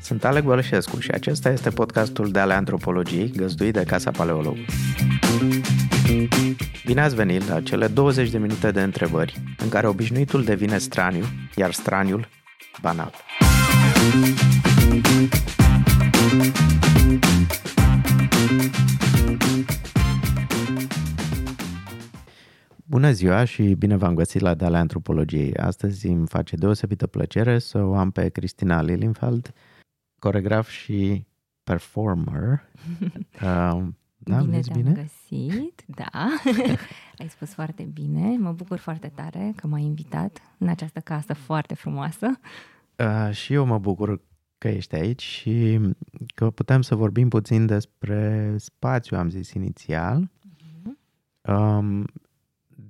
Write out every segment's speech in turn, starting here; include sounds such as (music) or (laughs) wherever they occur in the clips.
Sunt Alec Bălășescu și acesta este podcastul de ale antropologiei găzduit de Casa Paleolog. Bine ați venit la cele 20 de minute de întrebări în care obișnuitul devine straniu, iar straniul banal. Bună ziua și bine v-am găsit la Dale Antropologiei. Astăzi îmi face deosebită plăcere să o am pe Cristina Lilienfeld, coregraf și performer. (laughs) Uh, da, bine te-am bine? găsit, da. (laughs) Ai spus foarte bine. Mă bucur foarte tare că m-ai invitat în această casă foarte frumoasă. Uh, și eu mă bucur că ești aici și că putem să vorbim puțin despre spațiu, am zis inițial. Uh-huh. Um,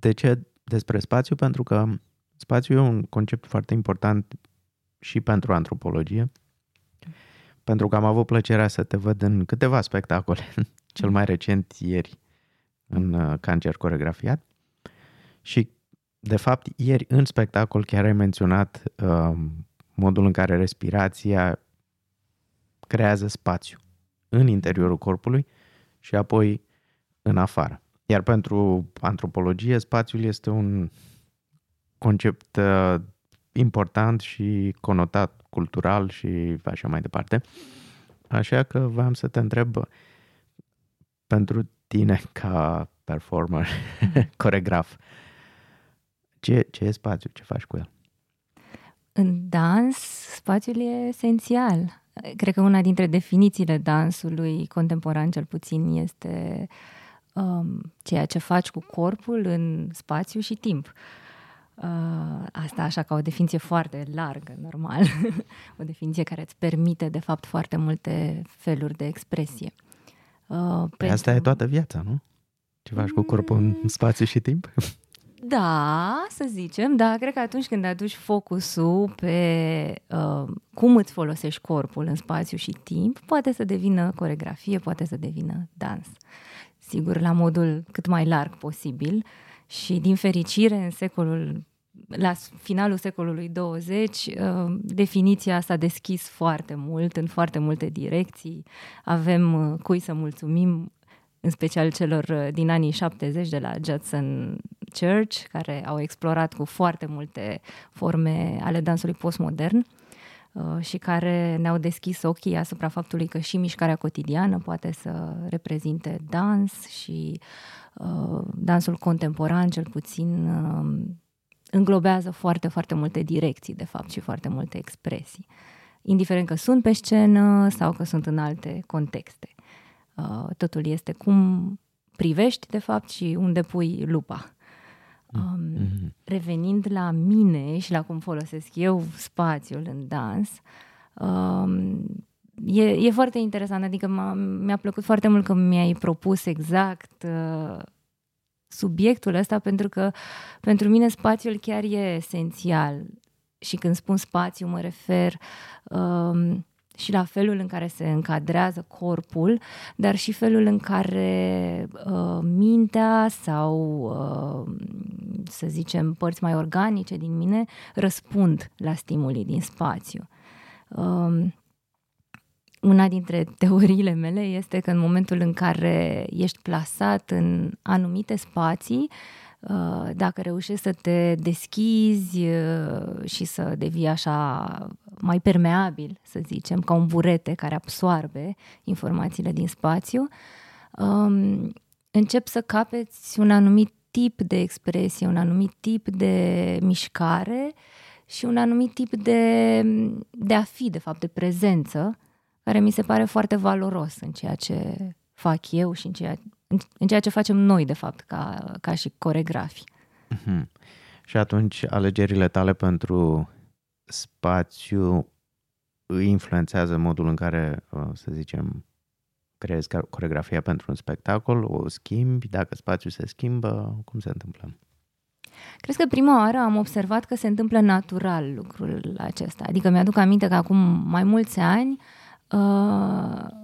de ce despre spațiu? Pentru că spațiu e un concept foarte important și pentru antropologie. Pentru că am avut plăcerea să te văd în câteva spectacole, (laughs) cel mai recent ieri în uh, Cancer Coregrafiat. Și, de fapt, ieri în spectacol chiar ai menționat uh, modul în care respirația creează spațiu în interiorul corpului și apoi în afară. Iar pentru antropologie, spațiul este un concept uh, important și conotat cultural și așa mai departe. Așa că vreau să te întreb pentru tine ca performer, (laughs) coregraf, ce, ce e spațiu? Ce faci cu el? În dans, spațiul e esențial. Cred că una dintre definițiile dansului contemporan, cel puțin, este um, ceea ce faci cu corpul în spațiu și timp. Uh, asta așa ca o definiție foarte largă, normal. (laughs) o definiție care îți permite, de fapt, foarte multe feluri de expresie. Uh, pentru... Asta e toată viața, nu? Ce faci cu corpul în mm. spațiu și timp? (laughs) Da, să zicem, da, cred că atunci când aduci focusul pe uh, cum îți folosești corpul în spațiu și timp, poate să devină coregrafie, poate să devină dans. Sigur, la modul cât mai larg posibil și, din fericire, în secolul la finalul secolului 20, uh, definiția s-a deschis foarte mult, în foarte multe direcții. Avem uh, cui să mulțumim în special celor uh, din anii 70 de la Judson Church, care au explorat cu foarte multe forme ale dansului postmodern uh, și care ne-au deschis ochii asupra faptului că și mișcarea cotidiană poate să reprezinte dans și uh, dansul contemporan, cel puțin, înglobează foarte, foarte multe direcții, de fapt, și foarte multe expresii, indiferent că sunt pe scenă sau că sunt în alte contexte. Uh, totul este cum privești, de fapt, și unde pui lupa. Um, mm-hmm. Revenind la mine și la cum folosesc eu spațiul în dans, um, e, e foarte interesant, adică mi-a plăcut foarte mult că mi-ai propus exact uh, subiectul ăsta, pentru că pentru mine spațiul chiar e esențial. Și când spun spațiu, mă refer um, și la felul în care se încadrează corpul, dar și felul în care uh, mintea sau, uh, să zicem, părți mai organice din mine răspund la stimulii din spațiu. Uh, una dintre teoriile mele este că în momentul în care ești plasat în anumite spații, uh, dacă reușești să te deschizi uh, și să devii așa mai permeabil, să zicem, ca un burete care absoarbe informațiile din spațiu, um, încep să capeți un anumit tip de expresie, un anumit tip de mișcare și un anumit tip de, de a fi, de fapt, de prezență, care mi se pare foarte valoros în ceea ce fac eu și în ceea, în, în ceea ce facem noi, de fapt, ca, ca și coregrafi. Mm-hmm. Și atunci alegerile tale pentru spațiu îi influențează modul în care, uh, să zicem, creezi coregrafia pentru un spectacol, o schimbi, dacă spațiul se schimbă, cum se întâmplă? Cred că prima oară am observat că se întâmplă natural lucrul acesta. Adică mi-aduc aminte că acum mai mulți ani uh,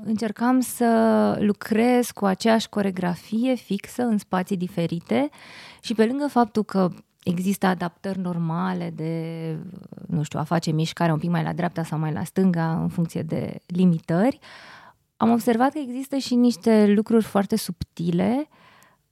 încercam să lucrez cu aceeași coregrafie fixă în spații diferite și pe lângă faptul că există adaptări normale de nu știu, a face mișcarea un pic mai la dreapta sau mai la stânga în funcție de limitări, am observat că există și niște lucruri foarte subtile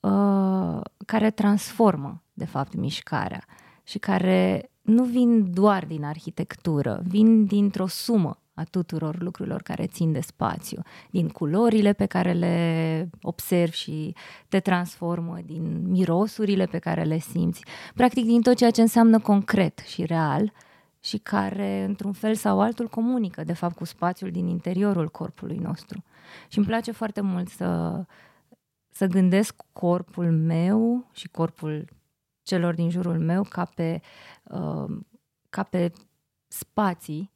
uh, care transformă, de fapt, mișcarea și care nu vin doar din arhitectură, vin dintr-o sumă a tuturor lucrurilor care țin de spațiu, din culorile pe care le observi și te transformă, din mirosurile pe care le simți, practic din tot ceea ce înseamnă concret și real și care, într-un fel sau altul, comunică, de fapt, cu spațiul din interiorul corpului nostru. Și îmi place foarte mult să, să gândesc corpul meu și corpul celor din jurul meu ca pe, uh, ca pe spații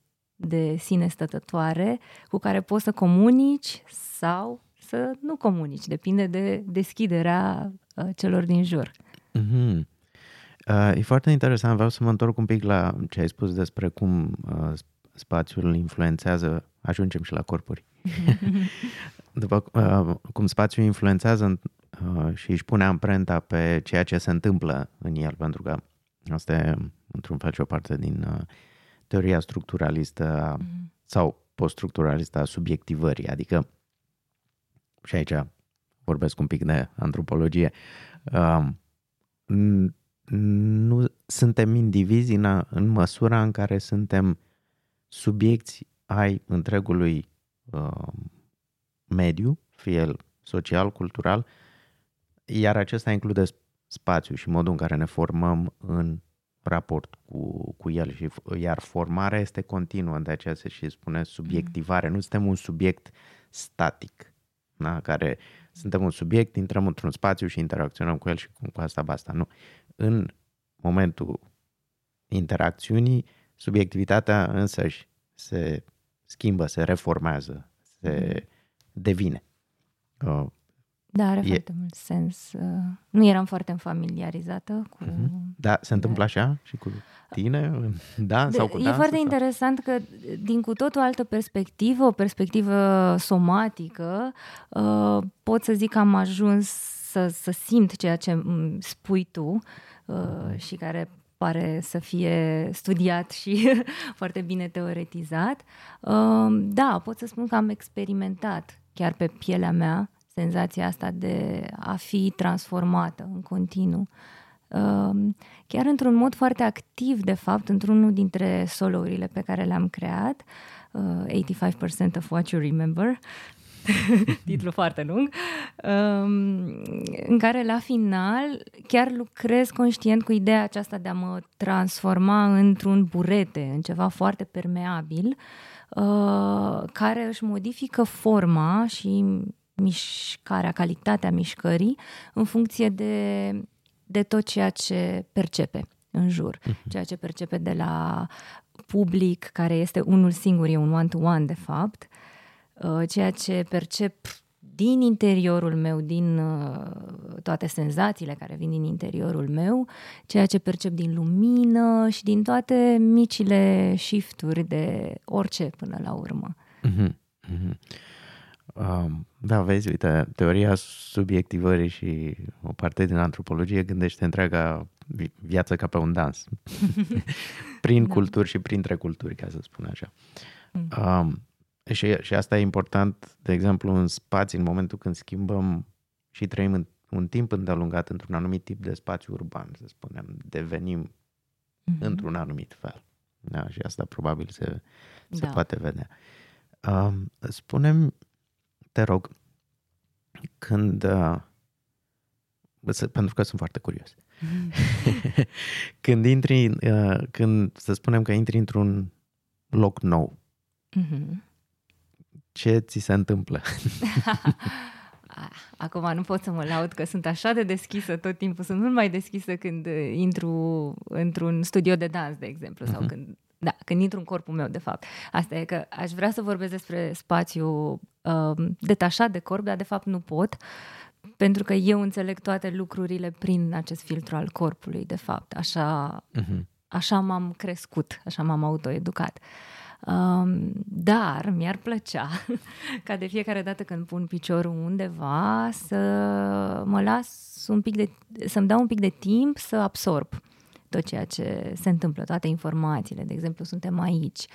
de sine stătătoare cu care poți să comunici sau să nu comunici. Depinde de deschiderea uh, celor din jur. Mm-hmm. Uh, e foarte interesant. Vreau să mă întorc un pic la ce ai spus despre cum uh, spațiul influențează, ajungem și la corpuri. (laughs) După uh, cum spațiul influențează uh, și își pune amprenta pe ceea ce se întâmplă în el, pentru că asta e, într-un fel, și o parte din uh, teoria structuralistă mm-hmm. sau poststructuralistă a subiectivării, adică și aici vorbesc un pic de antropologie, uh, nu suntem indivizi în, în măsura în care suntem subiecti ai întregului uh, mediu, fie el social, cultural, iar acesta include spațiu și modul în care ne formăm în raport cu, cu el și iar formarea este continuă, de aceea se și spune subiectivare. Mm. Nu suntem un subiect static, da? care suntem un subiect, intrăm într-un spațiu și interacționăm cu el și cu, cu asta basta. Nu. În momentul interacțiunii, subiectivitatea însăși se schimbă, se reformează, se mm. devine. Uh, da, are e... foarte mult sens. Uh, nu eram foarte familiarizată cu... Uh-huh. Da, se întâmplă așa și cu tine? Da? Sau cu e dansul, foarte sau? interesant că din cu tot o altă perspectivă, o perspectivă somatică, uh, pot să zic că am ajuns să, să simt ceea ce spui tu uh, și care pare să fie studiat și (laughs) foarte bine teoretizat. Da, pot să spun că am experimentat chiar pe pielea mea senzația asta de a fi transformată în continuu. Um, chiar într-un mod foarte activ, de fapt, într-unul dintre solourile pe care le-am creat, 85% uh, of what you remember, (laughs) titlu foarte lung, um, în care la final chiar lucrez conștient cu ideea aceasta de a mă transforma într-un burete, în ceva foarte permeabil, uh, care își modifică forma și mișcarea, calitatea mișcării în funcție de, de tot ceea ce percepe în jur, uh-huh. ceea ce percepe de la public, care este unul singur, e un one-to-one de fapt, uh, ceea ce percep din interiorul meu, din uh, toate senzațiile care vin din interiorul meu, ceea ce percep din lumină și din toate micile shifturi de orice până la urmă. Uh-huh. Uh-huh. Um, da, vezi, uite, teoria subiectivării și o parte din antropologie gândește întreaga viață ca pe un dans. (laughs) prin da. culturi și printre culturi, ca să spun așa. Mm. Um, și, și asta e important, de exemplu, în spații, în momentul când schimbăm și trăim în, un timp îndelungat într-un anumit tip de spațiu urban, să spunem, devenim mm-hmm. într-un anumit fel. Da, și asta probabil se, se da. poate vedea. Um, spunem te rog, când, uh, pentru că sunt foarte curios, (laughs) când intri, uh, când să spunem că intri într-un loc nou, mm-hmm. ce ți se întâmplă? (laughs) Acum nu pot să mă laud că sunt așa de deschisă tot timpul, sunt mult mai deschisă când intru într-un studio de dans, de exemplu, sau uh-huh. când da, când intru în corpul meu, de fapt. Asta e că aș vrea să vorbesc despre spațiu uh, detașat de corp, dar de fapt nu pot, pentru că eu înțeleg toate lucrurile prin acest filtru al corpului, de fapt. Așa, uh-huh. așa m-am crescut, așa m-am autoeducat. Um, dar mi-ar plăcea (laughs) ca de fiecare dată când pun piciorul undeva să mă las un pic de, să-mi dau un pic de timp să absorb tot ceea ce se întâmplă, toate informațiile. De exemplu, suntem aici.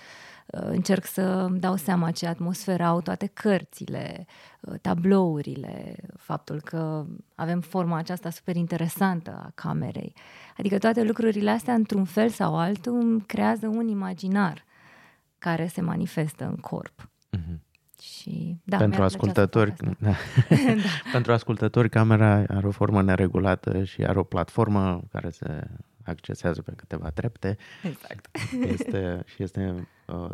Uh, încerc să dau seama ce atmosferă au toate cărțile, uh, tablourile, faptul că avem forma aceasta super interesantă a camerei. Adică toate lucrurile astea, într-un fel sau altul, creează un imaginar care se manifestă în corp. Mm-hmm. Și, da, pentru ascultători, da. (laughs) (laughs) da. pentru ascultători, camera are o formă neregulată și are o platformă care se accesează pe câteva trepte. Exact. (laughs) Este, și este uh,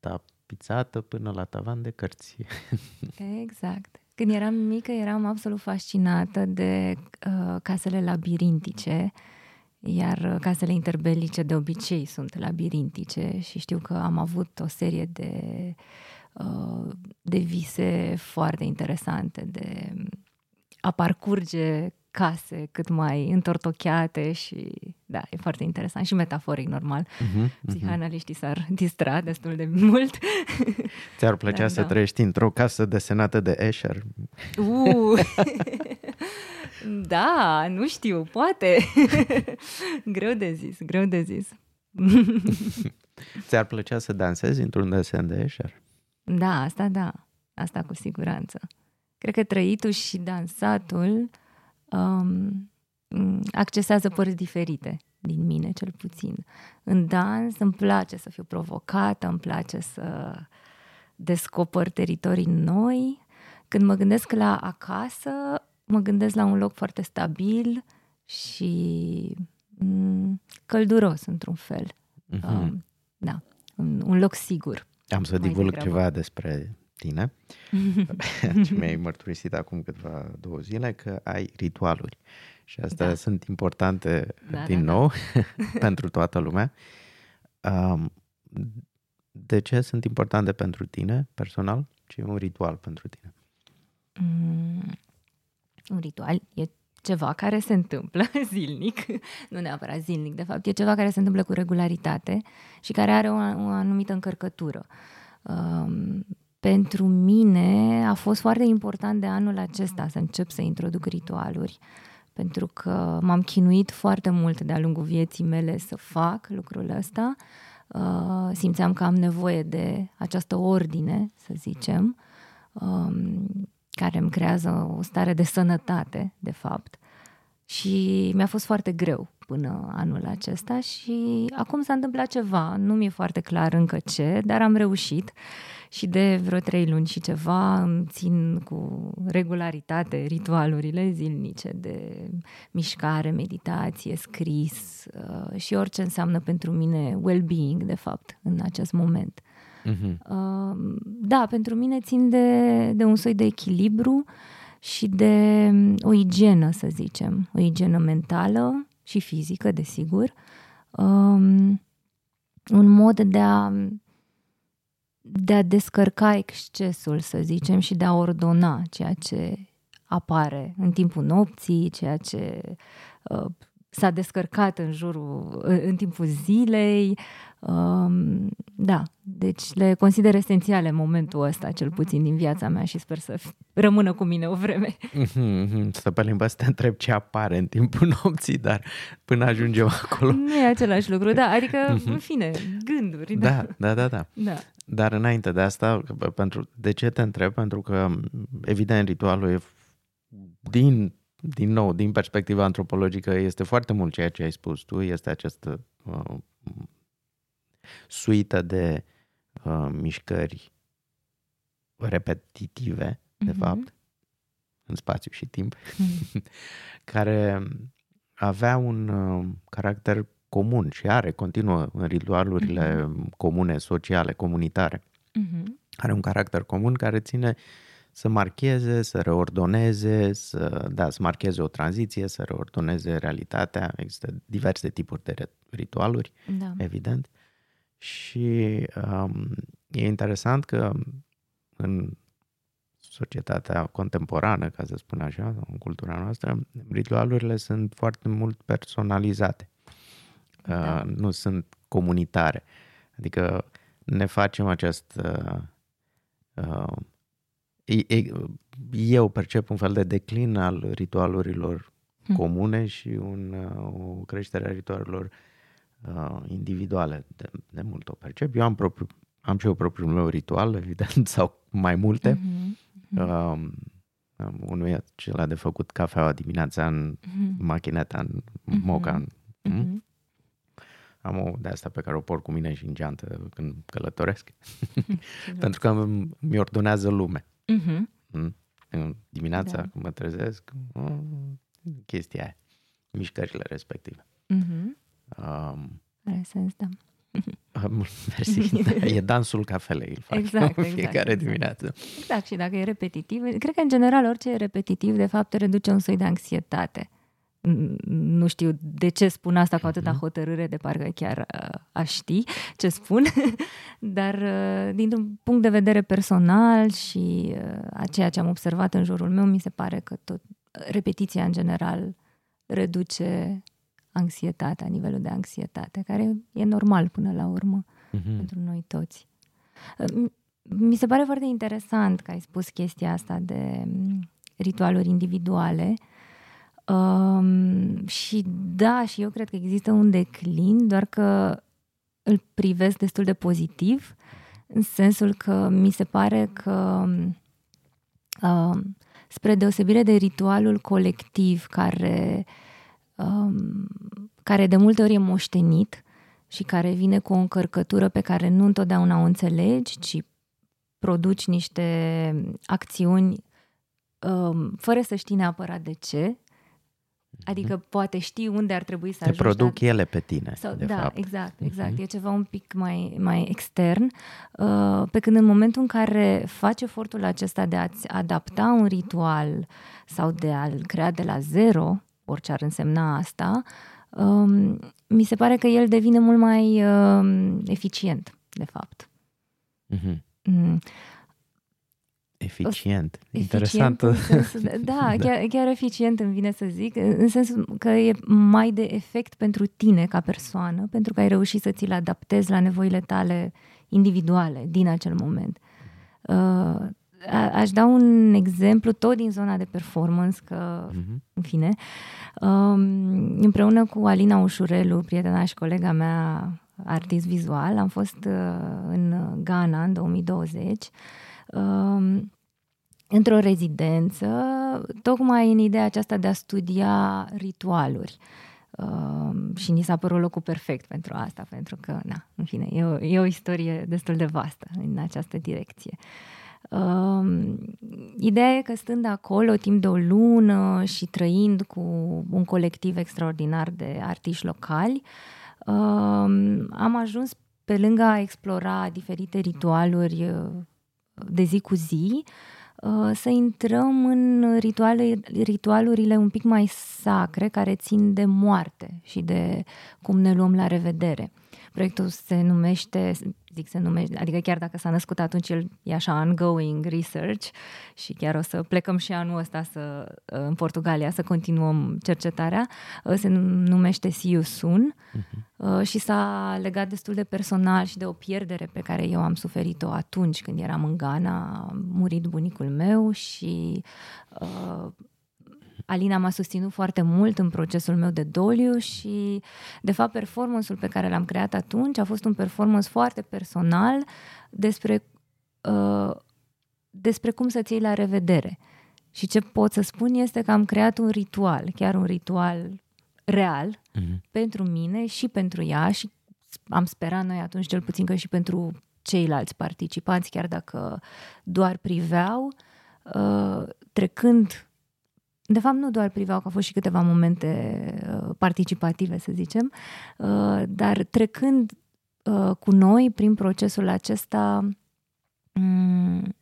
tapizată până la tavan de cărți. (laughs) Exact. Când eram mică, eram absolut fascinată de uh, casele labirintice, iar uh, casele interbelice de obicei sunt labirintice și știu că am avut o serie de uh, de vise foarte interesante, de a parcurge case cât mai întortocheate și da, e foarte interesant și metaforic normal. Uh-huh, uh-huh. Psihanaliștii s-ar distra destul de mult. (laughs) Ți-ar plăcea da, să da. trăiești într-o casă desenată de Escher? Uh. (laughs) da, nu știu, poate. (laughs) greu de zis, greu de zis. Ți-ar plăcea să dansezi într-un desen de Escher? Da, asta da. Asta cu siguranță. Cred că trăitul și dansatul um, accesează părți diferite din mine, cel puțin. În dans îmi place să fiu provocată, îmi place să descoper teritorii noi. Când mă gândesc la acasă, mă gândesc la un loc foarte stabil și um, călduros, într-un fel. Uh-huh. Um, da, un, un loc sigur. Am să divulg degrabă. ceva despre tine, (laughs) ce mi-ai mărturisit acum câteva două zile, că ai ritualuri. Și astea da. sunt importante da, din da, nou da. (laughs) pentru toată lumea. Um, de ce sunt importante pentru tine personal? Ce e un ritual pentru tine? Mm, un ritual e ceva care se întâmplă (laughs) zilnic, nu neapărat zilnic, de fapt, e ceva care se întâmplă cu regularitate și care are o, o anumită încărcătură. Um, pentru mine a fost foarte important de anul acesta să încep să introduc ritualuri, pentru că m-am chinuit foarte mult de-a lungul vieții mele să fac lucrul ăsta. Uh, simțeam că am nevoie de această ordine, să zicem, um, care îmi creează o stare de sănătate, de fapt. Și mi-a fost foarte greu până anul acesta și acum s-a întâmplat ceva, nu mi-e foarte clar încă ce, dar am reușit și de vreo trei luni și ceva îmi țin cu regularitate ritualurile zilnice de mișcare, meditație, scris uh, și orice înseamnă pentru mine well-being, de fapt, în acest moment. Uh-huh. Uh, da, pentru mine țin de, de un soi de echilibru și de o igienă, să zicem, o igienă mentală și fizică, desigur, um, un mod de a de a descărca excesul, să zicem, și de a ordona ceea ce apare în timpul nopții, ceea ce uh, s-a descărcat în jurul, în timpul zilei. Um, da, deci le consider esențiale în momentul ăsta, cel puțin din viața mea și sper să rămână cu mine o vreme. Stă pe limba să te întreb ce apare în timpul (laughs) nopții, dar până ajungem acolo... Nu e același lucru, da, adică, mhm. în fine, gânduri. Da, da, da, da. da. Dar înainte de asta, pentru, de ce te întreb? Pentru că, evident, ritualul e din din nou, din perspectiva antropologică, este foarte mult ceea ce ai spus tu, este această uh, suită de uh, mișcări repetitive, de mm-hmm. fapt, în spațiu și timp, mm-hmm. (laughs) care avea un uh, caracter comun și are, continuă în ritualurile mm-hmm. comune, sociale, comunitare. Mm-hmm. Are un caracter comun care ține uh, să marcheze, să reordoneze, să, da, să marcheze o tranziție, să reordoneze realitatea. Există diverse tipuri de ritualuri, da. evident. Și um, e interesant că în societatea contemporană, ca să spun așa, în cultura noastră, ritualurile sunt foarte mult personalizate. Da. Uh, nu sunt comunitare. Adică ne facem acest uh, eu percep un fel de declin al ritualurilor comune și un, o creștere a ritualurilor uh, individuale. De, de mult o percep. Eu am, propriu, am și eu propriul meu ritual, (laughs) evident, sau mai multe. Mm-hmm. Uh, unul e acela de făcut cafeaua dimineața în mm-hmm. machineta, în mm-hmm. moca. În, mm-hmm. Am o de asta pe care o port cu mine și în geantă când călătoresc. (laughs) Pentru că mi ordonează lume. Mm-hmm. În dimineața, da. când mă trezesc, chestia aia, mișcările respective. Mm-hmm. Um, Are sens, da. (laughs) Mersi. Da, (laughs) e dansul cafelei, îl fac exact, (laughs) exact, fiecare exact. dimineață. Exact, și dacă e repetitiv, cred că în general orice e repetitiv, de fapt, reduce un soi de anxietate. Nu știu de ce spun asta cu atâta mhm. hotărâre, de parcă chiar uh, aș ști ce spun, (laughs) dar uh, dintr-un punct de vedere personal și uh, a ceea ce am observat în jurul meu, mi se pare că tot repetiția în general reduce anxietatea, nivelul de anxietate, care e normal până la urmă uh-huh. pentru noi toți. Mi se pare foarte interesant că ai spus chestia asta de mm, ritualuri individuale. Um, și da, și eu cred că există un declin, doar că îl privesc destul de pozitiv, în sensul că mi se pare că um, spre deosebire de ritualul colectiv care, um, care de multe ori e moștenit și care vine cu o încărcătură pe care nu întotdeauna o înțelegi, ci produci niște acțiuni um, fără să știi neapărat de ce, Adică poate știi unde ar trebui să Te ajungi. produc dar... ele pe tine, Sau, de da, fapt. exact, exact. Uh-huh. E ceva un pic mai, mai extern. Uh, pe când în momentul în care faci efortul acesta de a-ți adapta un ritual sau de a-l crea de la zero, orice ar însemna asta, um, mi se pare că el devine mult mai uh, eficient, de fapt. Uh-huh. Mm. Eficient. Interesant. Sensul, da, (laughs) da, chiar, chiar eficient îmi vine să zic, în sensul că e mai de efect pentru tine ca persoană, pentru că ai reușit să ți-l adaptezi la nevoile tale individuale din acel moment. Uh, aș da un exemplu tot din zona de performance, că, uh-huh. în fine, um, împreună cu Alina Ușurelu, prietena și colega mea, artist vizual, am fost uh, în Ghana în 2020 um, într-o rezidență, tocmai în ideea aceasta de a studia ritualuri. Um, și ni s-a părut locul perfect pentru asta, pentru că, na, în fine, e o, e o istorie destul de vastă în această direcție. Um, ideea e că stând acolo timp de o lună și trăind cu un colectiv extraordinar de artiști locali, um, am ajuns pe lângă a explora diferite ritualuri de zi cu zi, uh, să intrăm în rituale, ritualurile un pic mai sacre care țin de moarte și de cum ne luăm la revedere. Proiectul se numește, zic se numește, adică chiar dacă s-a născut atunci, el e așa ongoing research și chiar o să plecăm și anul ăsta să, în Portugalia să continuăm cercetarea. Se numește See You Soon uh-huh. și s-a legat destul de personal și de o pierdere pe care eu am suferit-o atunci când eram în Ghana. A murit bunicul meu și uh, Alina m-a susținut foarte mult în procesul meu de doliu și, de fapt, performanceul pe care l-am creat atunci a fost un performance foarte personal despre, uh, despre cum să-ți iei la revedere. Și ce pot să spun este că am creat un ritual, chiar un ritual real uh-huh. pentru mine și pentru ea și am sperat noi atunci cel puțin că și pentru ceilalți participanți, chiar dacă doar priveau, uh, trecând de fapt, nu doar priveau, că au fost și câteva momente uh, participative, să zicem, uh, dar trecând uh, cu noi prin procesul acesta, um,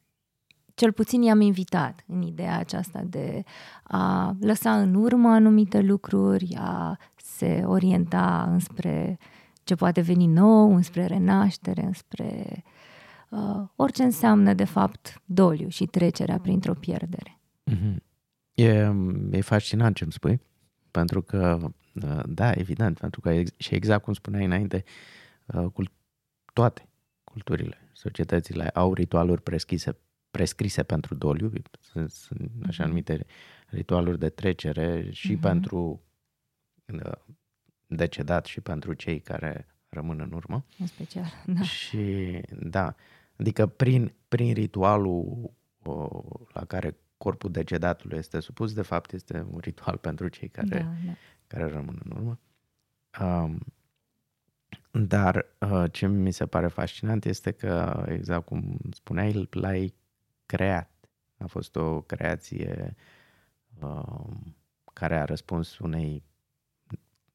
cel puțin i-am invitat în ideea aceasta de a lăsa în urmă anumite lucruri, a se orienta înspre ce poate veni nou, înspre renaștere, înspre uh, orice înseamnă, de fapt, doliu și trecerea printr-o pierdere. Mm-hmm. E, e fascinant ce îmi spui, pentru că, da, evident, pentru că și exact cum spuneai înainte, toate culturile, societățile au ritualuri prescrise prescrise pentru doliu, sunt, sunt așa Mhm. numite ritualuri de trecere și Mhm. pentru uh, decedat și pentru cei care rămân în urmă. În special, da. Și da, adică prin, prin ritualul o, la care corpul decedatului este supus, de fapt este un ritual pentru cei care, da, da. care rămân în urmă. Um, dar uh, ce mi se pare fascinant este că, exact cum spuneai, l-ai creat. A fost o creație um, care a răspuns unei,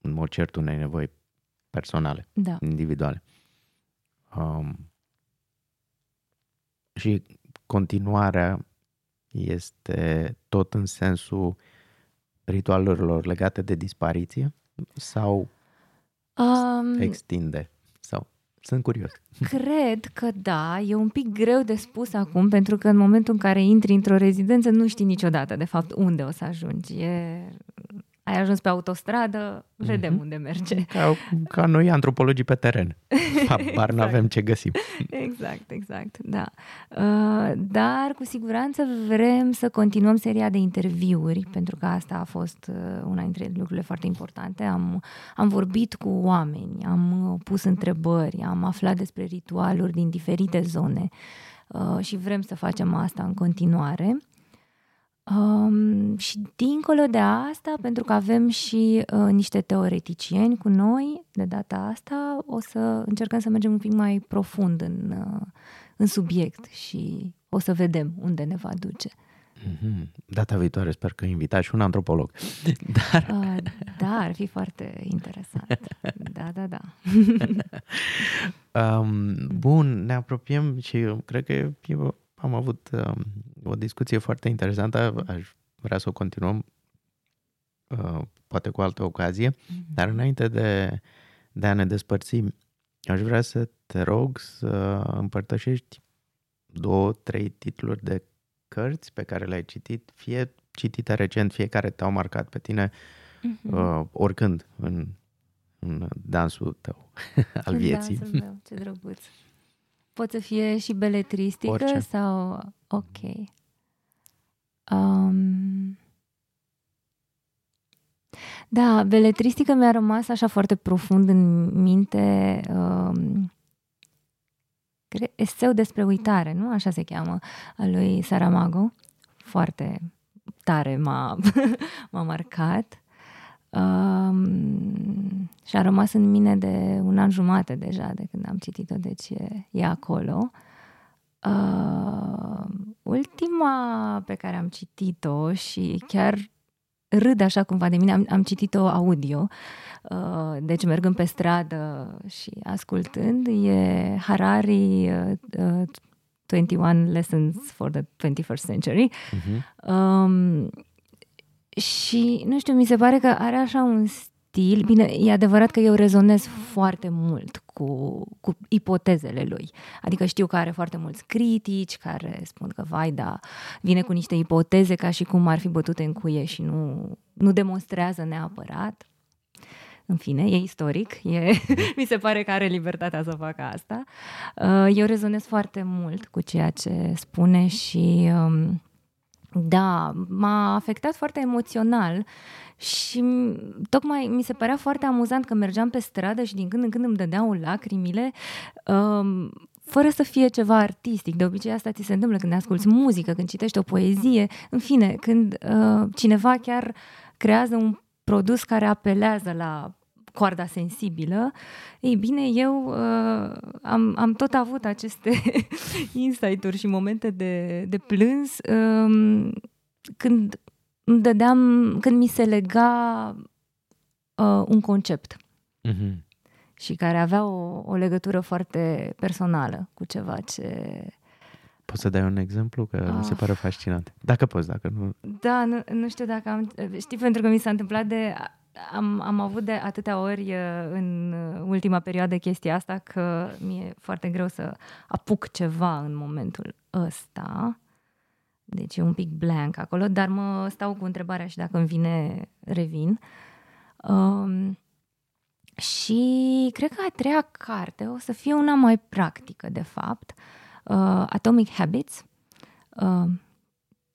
în mod cert, unei nevoi personale da. individuale. Um, și continuarea este tot în sensul ritualurilor legate de dispariție sau Um, extinde? Sau sunt curios. Cred că da, e un pic greu de spus acum, pentru că în momentul în care intri într-o rezidență nu știi niciodată, de fapt, unde o să ajungi. E... Ai ajuns pe autostradă, vedem Mhm. unde merge. Ca, ca noi antropologii pe teren. Habar (laughs) Exact. n-avem ce găsim. Exact, exact, da. Uh, Dar cu siguranță vrem să continuăm seria de interviuri, pentru că asta a fost uh, una dintre lucrurile foarte importante. Am, am vorbit cu oameni, am uh, pus întrebări, am aflat despre ritualuri din diferite zone uh, și vrem să facem asta în continuare. Um, și dincolo de asta, pentru că avem și uh, niște teoreticieni cu noi, de data asta o să încercăm să mergem un pic mai profund în, uh, în subiect și o să vedem unde ne va duce. Mhm. Data viitoare sper că invitați și un antropolog. (laughs) Dar Uh, da, ar fi foarte interesant. Da, da, da. (laughs) Um, bun, ne apropiem și eu cred că eu am avut um, o discuție foarte interesantă, aș vrea să o continuăm uh, poate cu altă ocazie, dar înainte de, de a ne despărți, aș vrea să te rog să împărtășești două, trei titluri de cărți pe care le-ai citit, fie citite recent, fie care te-au marcat pe tine Mhm. uh, oricând în, în dansul tău (laughs) al În vieții. dansul meu, ce drăguț. Pot să fie și beletristică Orice. sau... Ok. Um... Da, beletristică mi-a rămas așa foarte profund în minte. Um... Cre- eseu despre uitare, nu? Așa se cheamă, al lui Saramago. Foarte tare m-a, (laughs) m-a marcat. Um, și a rămas în mine de un an jumate deja de când am citit-o, deci e, e acolo. Uh, ultima pe care am citit-o și chiar râd așa cumva de mine, am, am citit-o audio, uh, deci mergând pe stradă și ascultând, e Harari uh, uh, 21 Lessons for the 21st Century. Mhm. Um, și, nu știu, mi se pare că are așa un stil. Bine, e adevărat că eu rezonez foarte mult cu, cu ipotezele lui. Adică știu că are foarte mulți critici care spun că, vai, da, vine cu niște ipoteze ca și cum ar fi bătute în cuie și nu, nu demonstrează neapărat. În fine, e istoric, e, (laughs) mi se pare că are libertatea să facă asta. Uh, Eu rezonez foarte mult cu ceea ce spune și um, da, m-a afectat foarte emoțional și m- tocmai mi se părea foarte amuzant că mergeam pe stradă și din când în când îmi dădeau lacrimile um, fără să fie ceva artistic. De obicei asta ți se întâmplă când asculți muzică, când citești o poezie, în fine, când uh, cineva chiar creează un produs care apelează la coarda sensibilă. Ei bine, eu uh, am, am tot avut aceste (laughs) insight-uri și momente de, de plâns um, când îmi dădeam, când mi se lega uh, un concept Mhm. și care avea o, o legătură foarte personală cu ceva ce... Poți să dai un exemplu? Că mi se Ah. pare fascinant. Dacă poți, dacă nu... Da, nu, nu știu dacă am... Știi, pentru că mi s-a întâmplat de... Am, am avut de atâtea ori uh, în ultima perioadă chestia asta că mi-e foarte greu să apuc ceva în momentul ăsta. Deci e un pic blank acolo, dar mă stau cu întrebarea și dacă îmi vine, revin. Um, și cred că a treia carte o să fie una mai practică, de fapt. Uh, Atomic Habits. uh,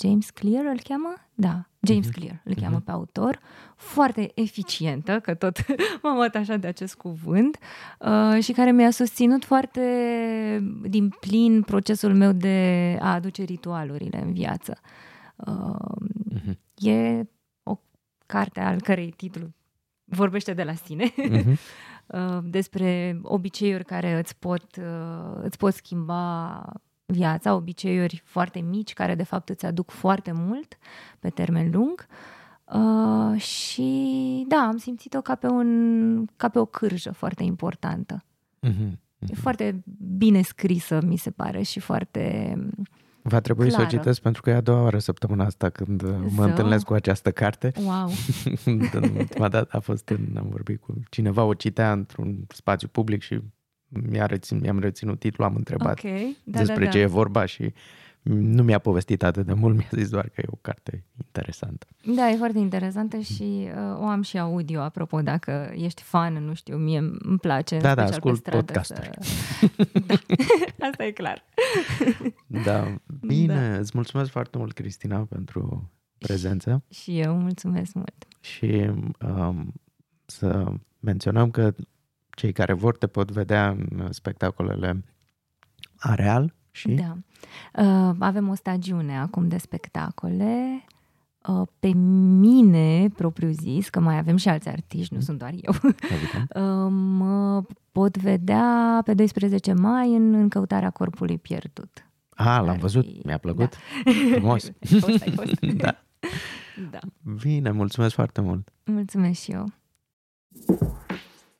James Clear îl cheamă? Da, James uh-huh. Clear îl cheamă uh-huh. pe autor. Foarte eficientă, că tot (laughs) m-am atașat de acest cuvânt, uh, și care mi-a susținut foarte din plin procesul meu de a aduce ritualurile în viață. Uh, uh-huh. E o carte al cărei titlu vorbește de la sine. Uh-huh. (laughs) despre obiceiuri care îți pot, uh, îți pot schimba viața, obiceiuri foarte mici care de fapt îți aduc foarte mult pe termen lung. Uh, și da, am simțit-o ca pe, un, ca pe o cârjă foarte importantă. Uh-huh, uh-huh. E foarte bine scrisă, mi se pare, și foarte Va trebui clară. să o citesc pentru că e a doua oară săptămâna asta când so. mă întâlnesc cu această carte. Wow! (laughs) Ultima dată a fost în, am vorbit cu cineva, o citea într-un spațiu public și mi-a rețin, mi-am reținut titlul, am întrebat okay. da, despre da, da. ce e vorba și nu mi-a povestit atât de mult, mi-a zis doar că e o carte interesantă. Da, e foarte interesantă și uh, o am și audio, apropo, dacă ești fan, nu știu, mie îmi place, da, da, ascult pe podcasturi. Să... (laughs) da, (laughs) asta e clar. da, bine, da. îți mulțumesc foarte mult, Cristina, pentru prezență. Și, și eu mulțumesc mult. Și um, să menționăm că cei care vor te pot vedea în spectacolele Areal și... Da. Uh, avem o stagiune acum de spectacole. Uh, pe mine, propriu zis, că mai avem și alți artiști, nu mm. sunt doar eu, (laughs) uh, mă pot vedea pe 12 mai în, în căutarea corpului pierdut. Ah, l-am văzut, fi... mi-a plăcut. Da. Frumos. (laughs) fost, ai fost. (laughs) da. da. Bine, mulțumesc foarte mult. Mulțumesc și eu.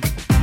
Thank you.